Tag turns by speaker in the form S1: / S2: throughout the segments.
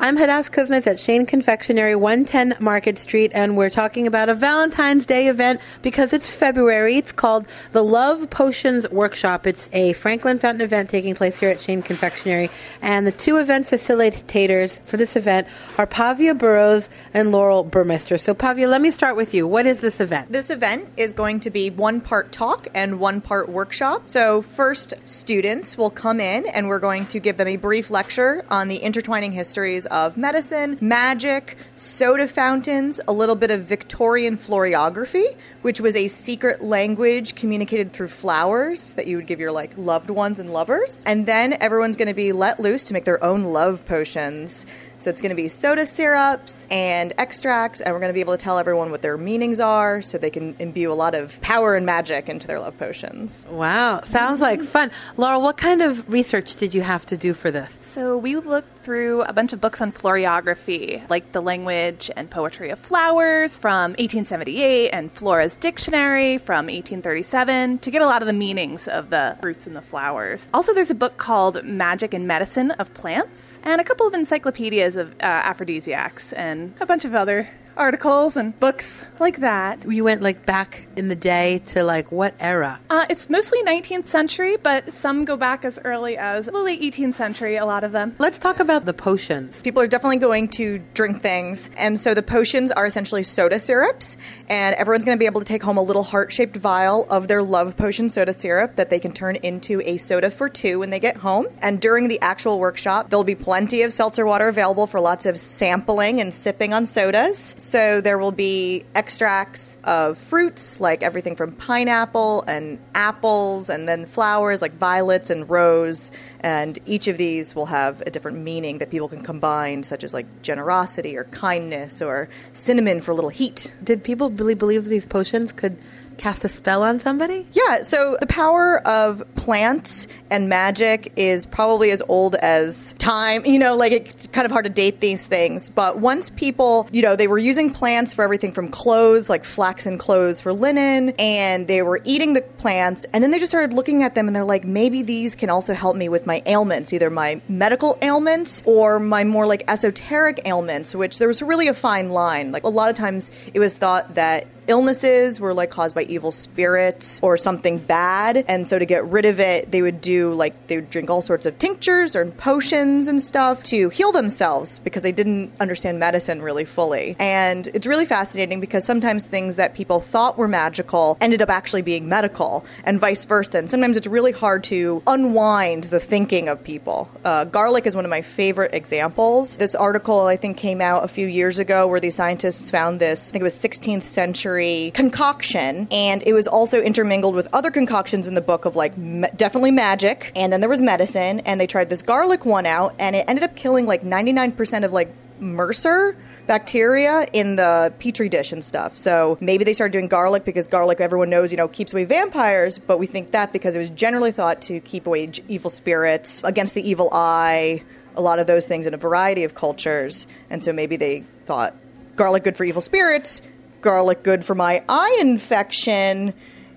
S1: I'm Hadass Kuznets at Shane Confectionery, 110 Market Street, and we're talking about a Valentine's Day event because it's February. It's called the Love Potions Workshop. It's a Franklin Fountain event taking place here at Shane Confectionery, and the two event facilitators for this event are Pavia Burrows and Laurel Burmester. So, Pavia, let me start with you. What is this event?
S2: This event is going to be one part talk and one part workshop. So, first, students will come in and we're going to give them a brief lecture on the intertwining histories of medicine, magic, soda fountains, a little bit of Victorian floriography, which was a secret language communicated through flowers that you would give your like loved ones and lovers. And then everyone's going to be let loose to make their own love potions. So it's going to be soda syrups and extracts, and we're going to be able to tell everyone what their meanings are so they can imbue a lot of power and magic into their love potions.
S1: Wow, sounds like mm-hmm. fun. Laurel, what kind of research did you have to do for this?
S3: So we looked through a bunch of books on floriography, like The Language and Poetry of Flowers from 1878 and Flora's Dictionary from 1837 to get a lot of the meanings of the fruits and the flowers. Also, there's a book called Magic and Medicine of Plants and a couple of encyclopedias of uh, aphrodisiacs and a bunch of other articles and books like that.
S1: You went like back in the day to like what era?
S3: Uh, it's mostly 19th century, but some go back as early as the late 18th century, a lot of them.
S1: Let's talk about the potions.
S2: People are definitely going to drink things, and so the potions are essentially soda syrups, and everyone's going to be able to take home a little heart shaped vial of their love potion soda syrup that they can turn into a soda for two when they get home. And during the actual workshop, there'll be plenty of seltzer water available for lots of sampling and sipping on sodas. So there will be extracts of fruits, like everything from pineapple and apples, and then flowers like violets and rose. And each of these will have a different meaning that people can combine, such as like generosity or kindness or cinnamon for a little heat.
S1: Did people really believe these potions could cast a spell on somebody?
S2: Yeah, so the power of plants and magic is probably as old as time. You know, like it's kind of hard to date these things. But once people, you know, they were using plants for everything from clothes, like flaxen clothes for linen, and they were eating the plants, and then they just started looking at them and they're like, maybe these can also help me with my ailments, either my medical ailments or my more like esoteric ailments, which there was really a fine line. Like a lot of times it was thought that illnesses were like caused by evil spirits or something bad. And so to get rid of it they would do like they would drink all sorts of tinctures or potions and stuff to heal themselves because they didn't understand medicine really fully. And it's really fascinating because sometimes things that people thought were magical ended up actually being medical and vice versa. And sometimes it's really hard to unwind the thinking of people. Uh, garlic is one of my favorite examples. This article i think came out a few years ago where these scientists found this i think it was 16th century concoction, and it was also intermingled with other concoctions in the book of like definitely magic, and then there was medicine, and they tried this garlic one out, and it ended up killing like 99% of like MRSA bacteria in the petri dish and stuff. So maybe they started doing garlic because garlic, everyone knows, you know, keeps away vampires, but we think that because it was generally thought to keep away evil spirits, against the evil eye, a lot of those things in a variety of cultures. And so maybe they thought garlic good for evil spirits, garlic good for my eye infection,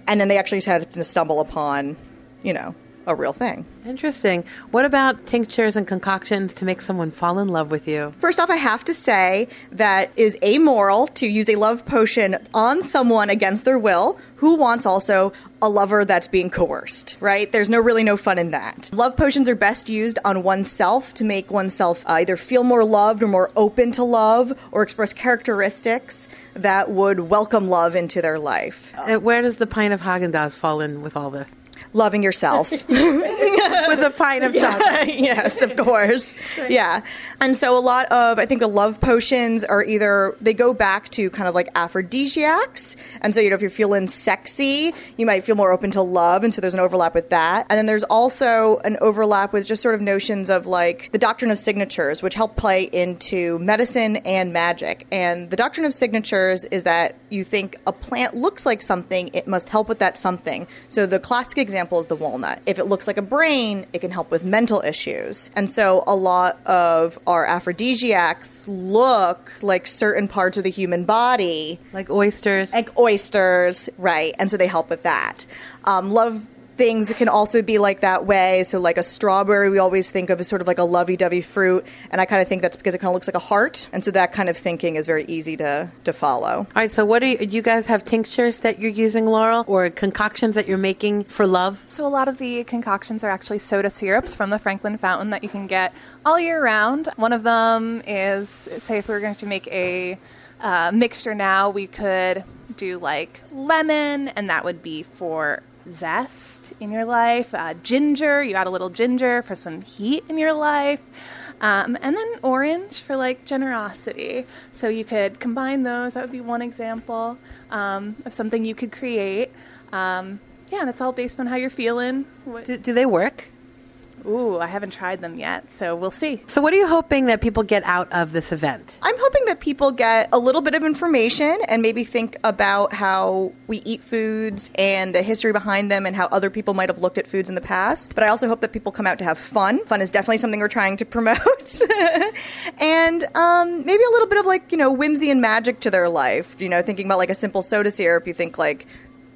S2: and then they actually had to stumble upon, you know, a real thing.
S1: Interesting. What about tinctures and concoctions to make someone fall in love with you?
S2: First off, I have to say that it is amoral to use a love potion on someone against their will who wants also a lover that's being coerced, right? There's no really no fun in that. Love potions are best used on oneself to make oneself uh, either feel more loved or more open to love or express characteristics that would welcome love into their life.
S1: Uh, where does the pint of Haagen Dazs fall in with all this?
S2: Loving yourself.
S1: with a pint of chocolate.
S2: yes, of course. Yeah. And so a lot of, I think the love potions are either, they go back to kind of like aphrodisiacs. And so, you know, if you're feeling sexy, you might feel more open to love. And so there's an overlap with that. And then there's also an overlap with just sort of notions of like the doctrine of signatures, which help play into medicine and magic. And the doctrine of signatures is that you think a plant looks like something, it must help with that something. So the classic example is the walnut. If it looks like a brain, it can help with mental issues. And so a lot of our aphrodisiacs look like certain parts of the human body,
S1: Like oysters.
S2: like oysters, right? And so they help with that. Um, love things can also be like that way. So, like a strawberry, we always think of as sort of like a lovey dovey fruit. And I kind of think that's because it kind of looks like a heart. And so that kind of thinking is very easy to, to follow.
S1: All right, so what do you, you guys have tinctures that you're using, Laurel, or concoctions that you're making for love?
S3: So a lot of the concoctions are actually soda syrups from the Franklin Fountain that you can get all year round. One of them is, say, if we were going to make a uh, mixture now, we could do like lemon, and that would be for zest in your life. Uh, ginger, you add a little ginger for some heat in your life. Um, and then orange for like generosity. So you could combine those. That would be one example um, of something you could create. Um, yeah, and it's all based on how you're feeling. What,
S1: Do, do they work?
S3: Ooh, I haven't tried them yet, so we'll see.
S1: So, what are you hoping that people get out of this event?
S2: I'm hoping that people get a little bit of information and maybe think about how we eat foods and the history behind them and how other people might have looked at foods in the past. But I also hope that people come out to have fun. Fun is definitely something we're trying to promote. and um, maybe a little bit of like, you know, whimsy and magic to their life. You know, thinking about like a simple soda syrup, you think like,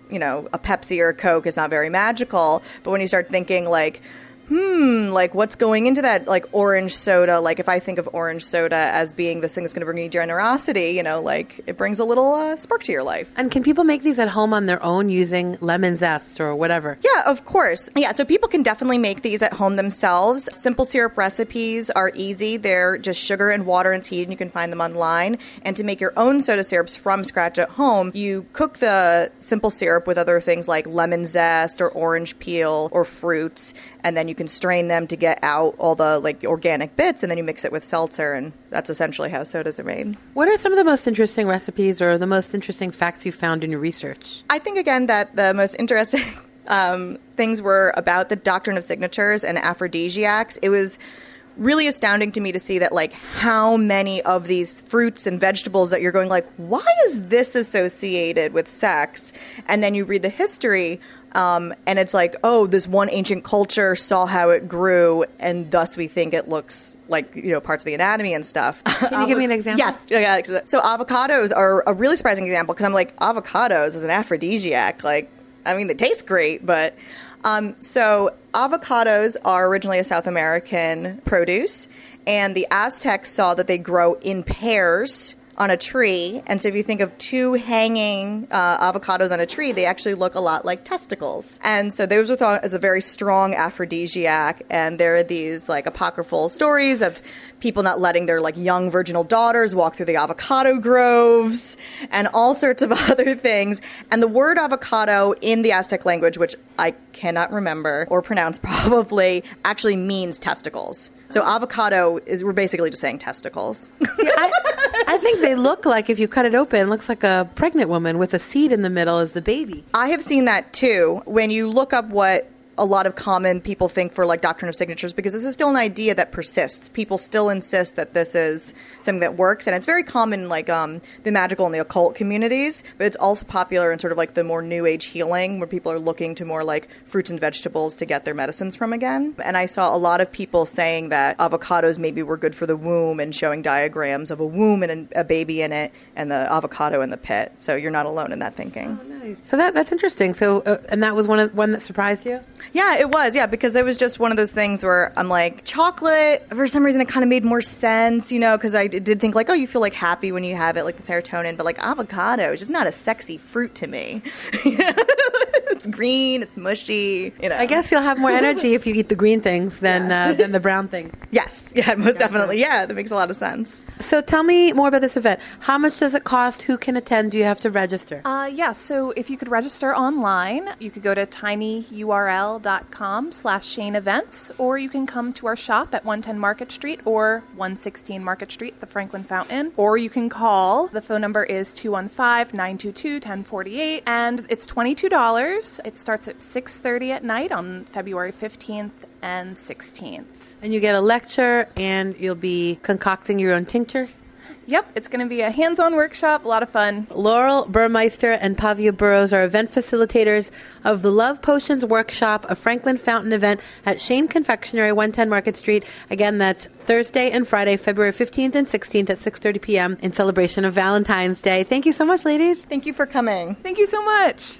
S2: you know, a Pepsi or a Coke is not very magical. But when you start thinking like, hmm, like what's going into that like orange soda? Like if I think of orange soda as being this thing that's going to bring you generosity, you know, like it brings a little uh, spark to your life.
S1: And can people make these at home on their own using lemon zest or whatever?
S2: Yeah, of course. Yeah, so people can definitely make these at home themselves. Simple syrup recipes are easy. They're just sugar and water and tea, and you can find them online. And to make your own soda syrups from scratch at home, you cook the simple syrup with other things like lemon zest or orange peel or fruits, and then you can strain them to get out all the like organic bits, and then you mix it with seltzer, and that's essentially how sodas are made.
S1: What are some of the most interesting recipes or the most interesting facts you found in your research?
S2: I think again that the most interesting um, things were about the doctrine of signatures and aphrodisiacs. It was really astounding to me to see that like how many of these fruits and vegetables that you're going like why is this associated with sex and then you read the history um, and it's like oh this one ancient culture saw how it grew and thus we think it looks like you know parts of the anatomy and stuff
S1: Can you give me an example?
S2: Yes. Yeah. So avocados are a really surprising example because I'm like, avocados is an aphrodisiac. Like, I mean, they taste great, but um, so avocados are originally a South American produce, and the Aztecs saw that they grow in pairs on a tree. And so if you think of two hanging uh, avocados on a tree, they actually look a lot like testicles. And so those are thought as a very strong aphrodisiac. And there are these like apocryphal stories of people not letting their like young virginal daughters walk through the avocado groves and all sorts of other things. And the word avocado in the Aztec language, which I cannot remember or pronounce probably, actually means testicles. So avocado is we're basically just saying testicles.
S1: I, I they look like if you cut it open, it looks like a pregnant woman with a seed in the middle as the baby.
S2: I have seen that too. When you look up what a lot of common people think for like doctrine of signatures, because this is still an idea that persists. People still insist that this is something that works, and it's very common like um, the magical and the occult communities. But it's also popular in sort of like the more new age healing, where people are looking to more like fruits and vegetables to get their medicines from again. And I saw a lot of people saying that avocados maybe were good for the womb and showing diagrams of a womb and a baby in it, and the avocado in the pit. So you're not alone in that thinking.
S1: So that that's interesting. So uh, and that was one of one that surprised you.
S2: Yeah, it was. Yeah, because it was just one of those things where I'm like, chocolate, for some reason, it kind of made more sense, you know, because I did think, like, oh, you feel like happy when you have it, like the serotonin, but like avocado is just not a sexy fruit to me. it's green, it's mushy. You know.
S1: I guess you'll have more energy if you eat the green things than uh, than the brown things.
S2: Yes. Yeah. Most definitely. Yeah. That makes a lot of sense.
S1: So tell me more about this event. How much does it cost? Who can attend? Do you have to register?
S3: Uh, yeah, so if you could register online, you could go to tinyurl.com slash Shane Events, or you can come to our shop at 110 Market Street or 116 Market Street, the Franklin Fountain, or you can call. The phone number is 215-922-1048, and it's $22. It starts at 6.30 at night on February 15th and 16th.
S1: And you get a lecture, and you'll be concocting your own tinctures.
S3: Yep, it's going to be a hands on workshop, a lot of fun.
S1: Laurel Burmeister and Pavia Burrows are event facilitators of the Love Potions Workshop, a Franklin Fountain event at Shane Confectionery, 110 Market Street. Again, that's Thursday and Friday, February 15th and 16th at 6.30 p.m. in celebration of Valentine's Day. Thank you so much, ladies.
S2: Thank you for coming.
S3: Thank you so much.